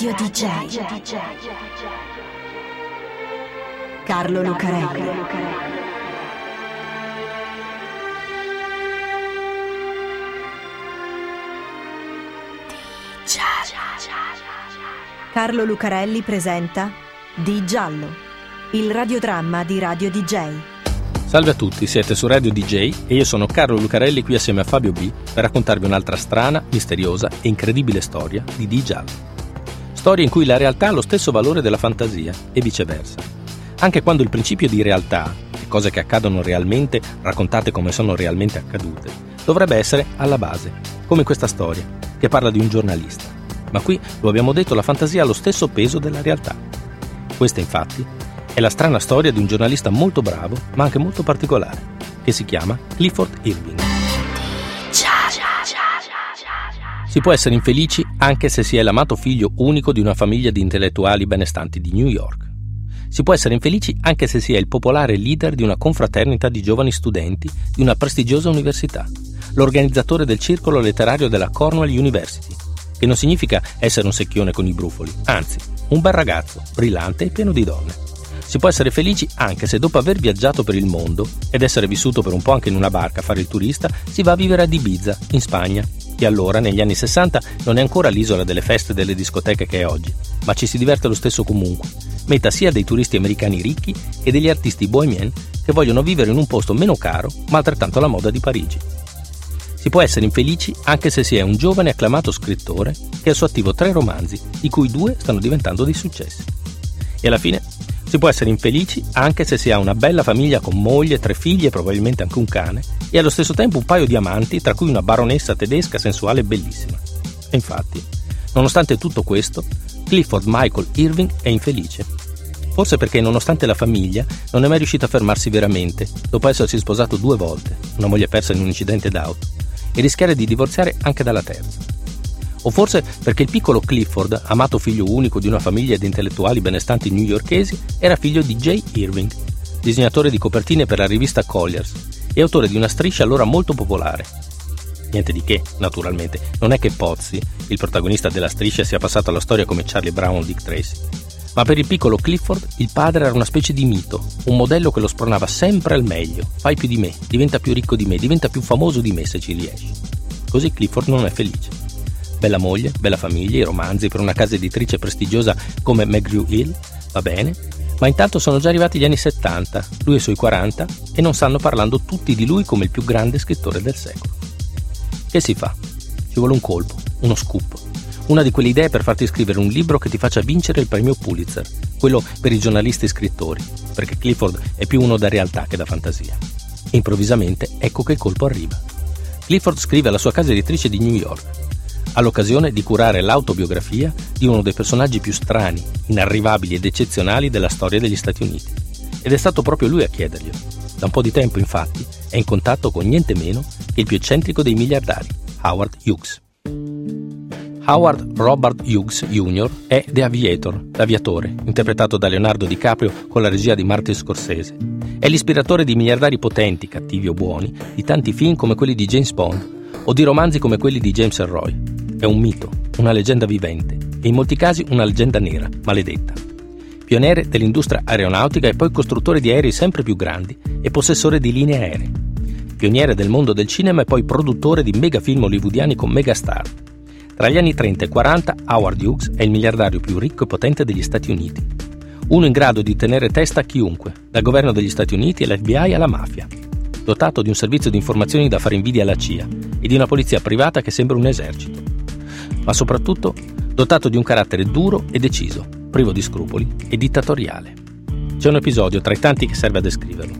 Radio DJ. Carlo Lucarelli. Carlo Lucarelli presenta Di Giallo, il radiodramma di Radio DJ. Salve a tutti, siete su Radio DJ e io sono Carlo Lucarelli qui assieme a Fabio B per raccontarvi un'altra strana, misteriosa e incredibile storia di Di Giallo. Storia in cui la realtà ha lo stesso valore della fantasia e viceversa. Anche quando il principio di realtà, le cose che accadono realmente, raccontate come sono realmente accadute, dovrebbe essere alla base, come questa storia, che parla di un giornalista. Ma qui, lo abbiamo detto, la fantasia ha lo stesso peso della realtà. Questa, infatti, è la strana storia di un giornalista molto bravo, ma anche molto particolare, che si chiama Clifford Irving. Si può essere infelici anche se si è l'amato figlio unico di una famiglia di intellettuali benestanti di New York. Si può essere infelici anche se si è il popolare leader di una confraternita di giovani studenti di una prestigiosa università, l'organizzatore del circolo letterario della Cornell University, che non significa essere un secchione con i brufoli, anzi, un bel ragazzo, brillante e pieno di donne. Si può essere felici anche se dopo aver viaggiato per il mondo ed essere vissuto per un po' anche in una barca a fare il turista, si va a vivere ad Ibiza, in Spagna, che allora, negli anni 60, non è ancora l'isola delle feste e delle discoteche che è oggi, ma ci si diverte lo stesso comunque, meta sia dei turisti americani ricchi che degli artisti bohemien che vogliono vivere in un posto meno caro, ma altrettanto alla moda di Parigi. Si può essere infelici anche se si è un giovane acclamato scrittore che ha suo attivo tre romanzi, di cui due stanno diventando dei successi. E alla fine si può essere infelici anche se si ha una bella famiglia con moglie, tre figli e probabilmente anche un cane, e allo stesso tempo un paio di amanti, tra cui una baronessa tedesca sensuale e bellissima. E infatti, nonostante tutto questo, Clifford Michael Irving è infelice. Forse perché nonostante la famiglia non è mai riuscito a fermarsi veramente, dopo essersi sposato due volte, una moglie persa in un incidente d'auto, e rischiare di divorziare anche dalla terza. O forse perché il piccolo Clifford, amato figlio unico di una famiglia di intellettuali benestanti newyorkesi, era figlio di J. Irving, disegnatore di copertine per la rivista Colliers e autore di una striscia allora molto popolare. Niente di che, naturalmente, non è che Pozzi, il protagonista della striscia, sia passato alla storia come Charlie Brown o Dick Tracy. Ma per il piccolo Clifford il padre era una specie di mito, un modello che lo spronava sempre al meglio. Fai più di me, diventa più ricco di me, diventa più famoso di me se ci riesci. Così Clifford non è felice. Bella moglie, bella famiglia, i romanzi per una casa editrice prestigiosa come McGrew Hill, va bene, ma intanto sono già arrivati gli anni 70, lui e i suoi 40, e non stanno parlando tutti di lui come il più grande scrittore del secolo. Che si fa? Ci vuole un colpo, uno scoop, una di quelle idee per farti scrivere un libro che ti faccia vincere il premio Pulitzer, quello per i giornalisti e scrittori, perché Clifford è più uno da realtà che da fantasia. E improvvisamente ecco che il colpo arriva. Clifford scrive alla sua casa editrice di New York all'occasione di curare l'autobiografia di uno dei personaggi più strani, inarrivabili ed eccezionali della storia degli Stati Uniti. Ed è stato proprio lui a chiederglielo. Da un po' di tempo, infatti, è in contatto con niente meno che il più eccentrico dei miliardari, Howard Hughes. Howard Robert Hughes Jr. è The Aviator, l'aviatore, interpretato da Leonardo DiCaprio con la regia di Martin Scorsese. È l'ispiratore di miliardari potenti, cattivi o buoni, di tanti film come quelli di James Bond o di romanzi come quelli di James Elroy. È un mito, una leggenda vivente e in molti casi una leggenda nera, maledetta. Pioniere dell'industria aeronautica e poi costruttore di aerei sempre più grandi e possessore di linee aeree. Pioniere del mondo del cinema e poi produttore di megafilm hollywoodiani con megastar. Tra gli anni 30 e 40 Howard Hughes è il miliardario più ricco e potente degli Stati Uniti. Uno in grado di tenere testa a chiunque, dal governo degli Stati Uniti all'FBI alla mafia. Dotato di un servizio di informazioni da fare invidia alla CIA e di una polizia privata che sembra un esercito ma soprattutto dotato di un carattere duro e deciso, privo di scrupoli e dittatoriale. C'è un episodio tra i tanti che serve a descriverlo.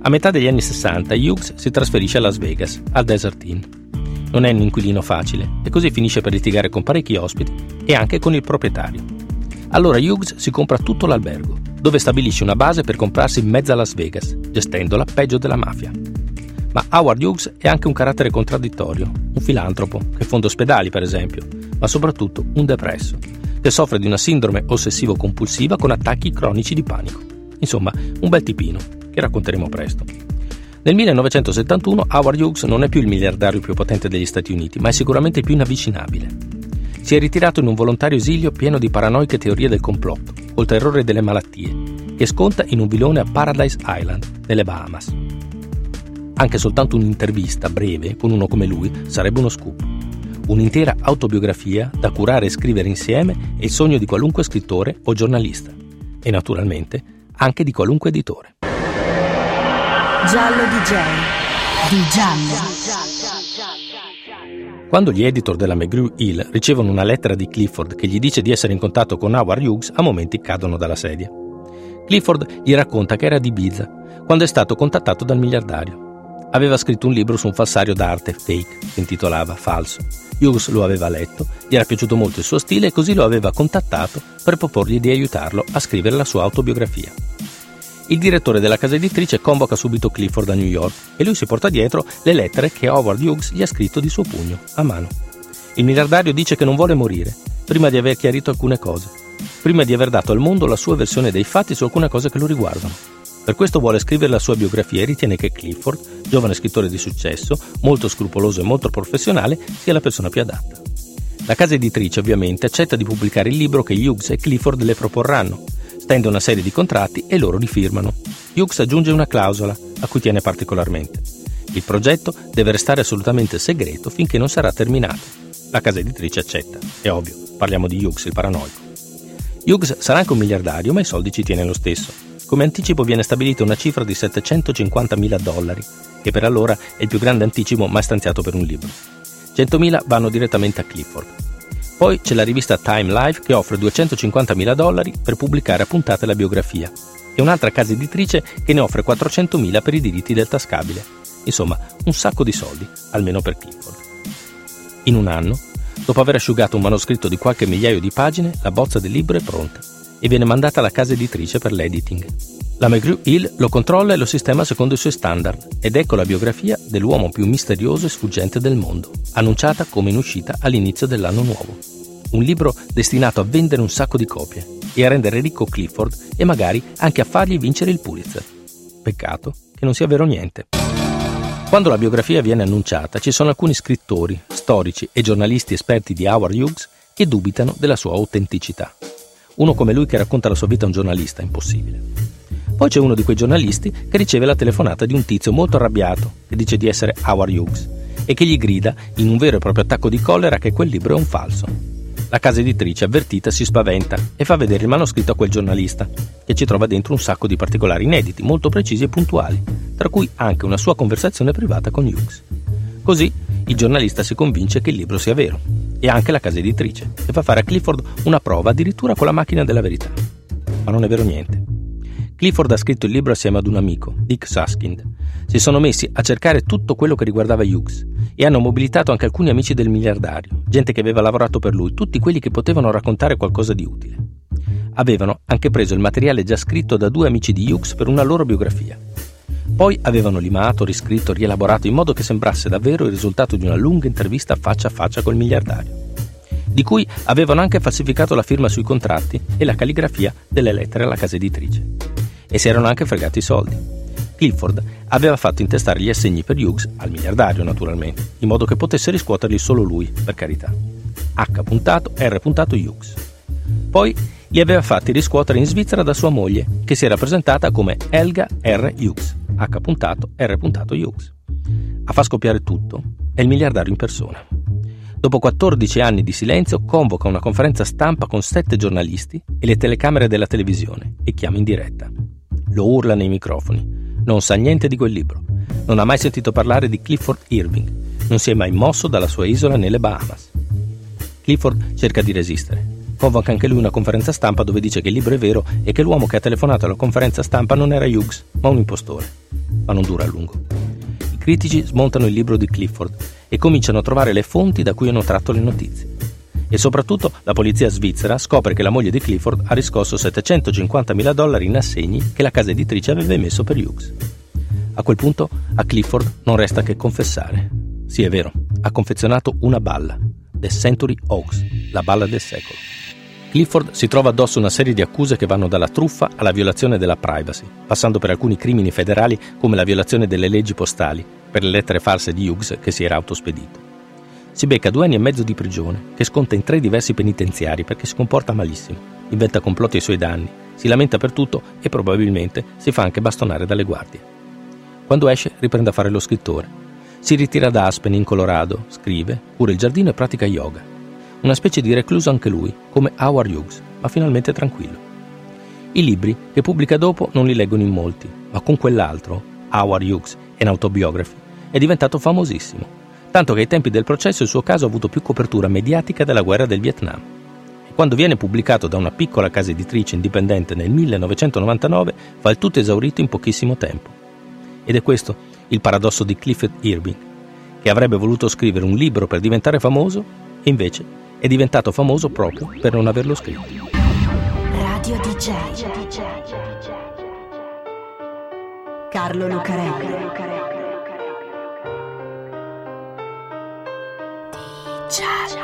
A metà degli anni 60 Hughes si trasferisce a Las Vegas, al Desert Inn. Non è un inquilino facile e così finisce per litigare con parecchi ospiti e anche con il proprietario. Allora Hughes si compra tutto l'albergo, dove stabilisce una base per comprarsi in mezzo a Las Vegas, gestendola peggio della mafia. Ma Howard Hughes è anche un carattere contraddittorio, un filantropo che fonda ospedali per esempio, ma soprattutto un depresso, che soffre di una sindrome ossessivo-compulsiva con attacchi cronici di panico. Insomma, un bel tipino, che racconteremo presto. Nel 1971 Howard Hughes non è più il miliardario più potente degli Stati Uniti, ma è sicuramente più inavvicinabile. si è ritirato in un volontario esilio pieno di paranoiche teorie del complotto, col terrore delle malattie, che sconta in un vilone a Paradise Island, nelle Bahamas. Anche soltanto un'intervista breve con uno come lui sarebbe uno scoop. Un'intera autobiografia da curare e scrivere insieme è il sogno di qualunque scrittore o giornalista. E naturalmente anche di qualunque editore. Giallo DJ. Di Giallo. Quando gli editor della McGrew-Hill ricevono una lettera di Clifford che gli dice di essere in contatto con Howard Hughes, a momenti cadono dalla sedia. Clifford gli racconta che era di Ibiza quando è stato contattato dal miliardario. Aveva scritto un libro su un falsario d'arte, fake, si intitolava Falso. Hughes lo aveva letto, gli era piaciuto molto il suo stile e così lo aveva contattato per proporgli di aiutarlo a scrivere la sua autobiografia. Il direttore della casa editrice convoca subito Clifford a New York e lui si porta dietro le lettere che Howard Hughes gli ha scritto di suo pugno, a mano. Il miliardario dice che non vuole morire, prima di aver chiarito alcune cose, prima di aver dato al mondo la sua versione dei fatti su alcune cose che lo riguardano. Per questo vuole scrivere la sua biografia e ritiene che Clifford, giovane scrittore di successo, molto scrupoloso e molto professionale, sia la persona più adatta. La casa editrice ovviamente accetta di pubblicare il libro che Hughes e Clifford le proporranno, stende una serie di contratti e loro li firmano. Hughes aggiunge una clausola a cui tiene particolarmente. Il progetto deve restare assolutamente segreto finché non sarà terminato. La casa editrice accetta, è ovvio, parliamo di Hughes, il paranoico. Hughes sarà anche un miliardario, ma i soldi ci tiene lo stesso. Come anticipo viene stabilita una cifra di 750.000 dollari, che per allora è il più grande anticipo mai stanziato per un libro. 100.000 vanno direttamente a Clifford. Poi c'è la rivista Time Life che offre 250.000 dollari per pubblicare a puntate la biografia e un'altra casa editrice che ne offre 400.000 per i diritti del tascabile. Insomma, un sacco di soldi, almeno per Clifford. In un anno, dopo aver asciugato un manoscritto di qualche migliaio di pagine, la bozza del libro è pronta e viene mandata alla casa editrice per l'editing. La McGrew-Hill lo controlla e lo sistema secondo i suoi standard ed ecco la biografia dell'uomo più misterioso e sfuggente del mondo, annunciata come in uscita all'inizio dell'anno nuovo. Un libro destinato a vendere un sacco di copie e a rendere ricco Clifford e magari anche a fargli vincere il Pulitzer. Peccato che non sia vero niente. Quando la biografia viene annunciata ci sono alcuni scrittori, storici e giornalisti esperti di Howard Hughes che dubitano della sua autenticità. Uno come lui che racconta la sua vita a un giornalista, impossibile. Poi c'è uno di quei giornalisti che riceve la telefonata di un tizio molto arrabbiato che dice di essere Howard Hughes e che gli grida in un vero e proprio attacco di collera che quel libro è un falso. La casa editrice avvertita si spaventa e fa vedere il manoscritto a quel giornalista, che ci trova dentro un sacco di particolari inediti, molto precisi e puntuali, tra cui anche una sua conversazione privata con Hughes. Così il giornalista si convince che il libro sia vero, e anche la casa editrice, e fa fare a Clifford una prova addirittura con la macchina della verità. Ma non è vero niente. Clifford ha scritto il libro assieme ad un amico, Dick Suskind. Si sono messi a cercare tutto quello che riguardava Hughes e hanno mobilitato anche alcuni amici del miliardario, gente che aveva lavorato per lui, tutti quelli che potevano raccontare qualcosa di utile. Avevano anche preso il materiale già scritto da due amici di Hughes per una loro biografia poi avevano limato, riscritto, rielaborato in modo che sembrasse davvero il risultato di una lunga intervista faccia a faccia col miliardario, di cui avevano anche falsificato la firma sui contratti e la calligrafia delle lettere alla casa editrice. E si erano anche fregati i soldi. Clifford aveva fatto intestare gli assegni per Hughes al miliardario, naturalmente, in modo che potesse riscuoterli solo lui, per carità. H. puntato, R. puntato Hughes. Poi li aveva fatti riscuotere in Svizzera da sua moglie, che si era presentata come Elga R. Hughes. H. puntato, R. puntato Hughes. A far scoppiare tutto è il miliardario in persona. Dopo 14 anni di silenzio convoca una conferenza stampa con sette giornalisti e le telecamere della televisione e chiama in diretta. Lo urla nei microfoni. Non sa niente di quel libro. Non ha mai sentito parlare di Clifford Irving. Non si è mai mosso dalla sua isola nelle Bahamas. Clifford cerca di resistere, Convoca anche lui una conferenza stampa dove dice che il libro è vero e che l'uomo che ha telefonato alla conferenza stampa non era Hughes, ma un impostore. Ma non dura a lungo. I critici smontano il libro di Clifford e cominciano a trovare le fonti da cui hanno tratto le notizie. E soprattutto la polizia svizzera scopre che la moglie di Clifford ha riscosso 750.000 dollari in assegni che la casa editrice aveva emesso per Hughes. A quel punto a Clifford non resta che confessare. Sì, è vero, ha confezionato una balla, The Century Oaks, la balla del secolo. Clifford si trova addosso una serie di accuse che vanno dalla truffa alla violazione della privacy, passando per alcuni crimini federali come la violazione delle leggi postali per le lettere false di Hughes che si era autospedito. Si becca due anni e mezzo di prigione, che sconta in tre diversi penitenziari perché si comporta malissimo, inventa complotti ai suoi danni, si lamenta per tutto e probabilmente si fa anche bastonare dalle guardie. Quando esce riprende a fare lo scrittore. Si ritira da Aspen in Colorado, scrive, cura il giardino e pratica yoga. Una specie di recluso anche lui, come Howard Hughes, ma finalmente tranquillo. I libri che pubblica dopo non li leggono in molti, ma con quell'altro, Howard Hughes, An Autobiography, è diventato famosissimo, tanto che ai tempi del processo il suo caso ha avuto più copertura mediatica della guerra del Vietnam. Quando viene pubblicato da una piccola casa editrice indipendente nel 1999 fa il tutto esaurito in pochissimo tempo. Ed è questo il paradosso di Clifford Irving, che avrebbe voluto scrivere un libro per diventare famoso e invece è diventato famoso proprio per non averlo scritto. Radio DJ. Carlo Lucarelli. DJ.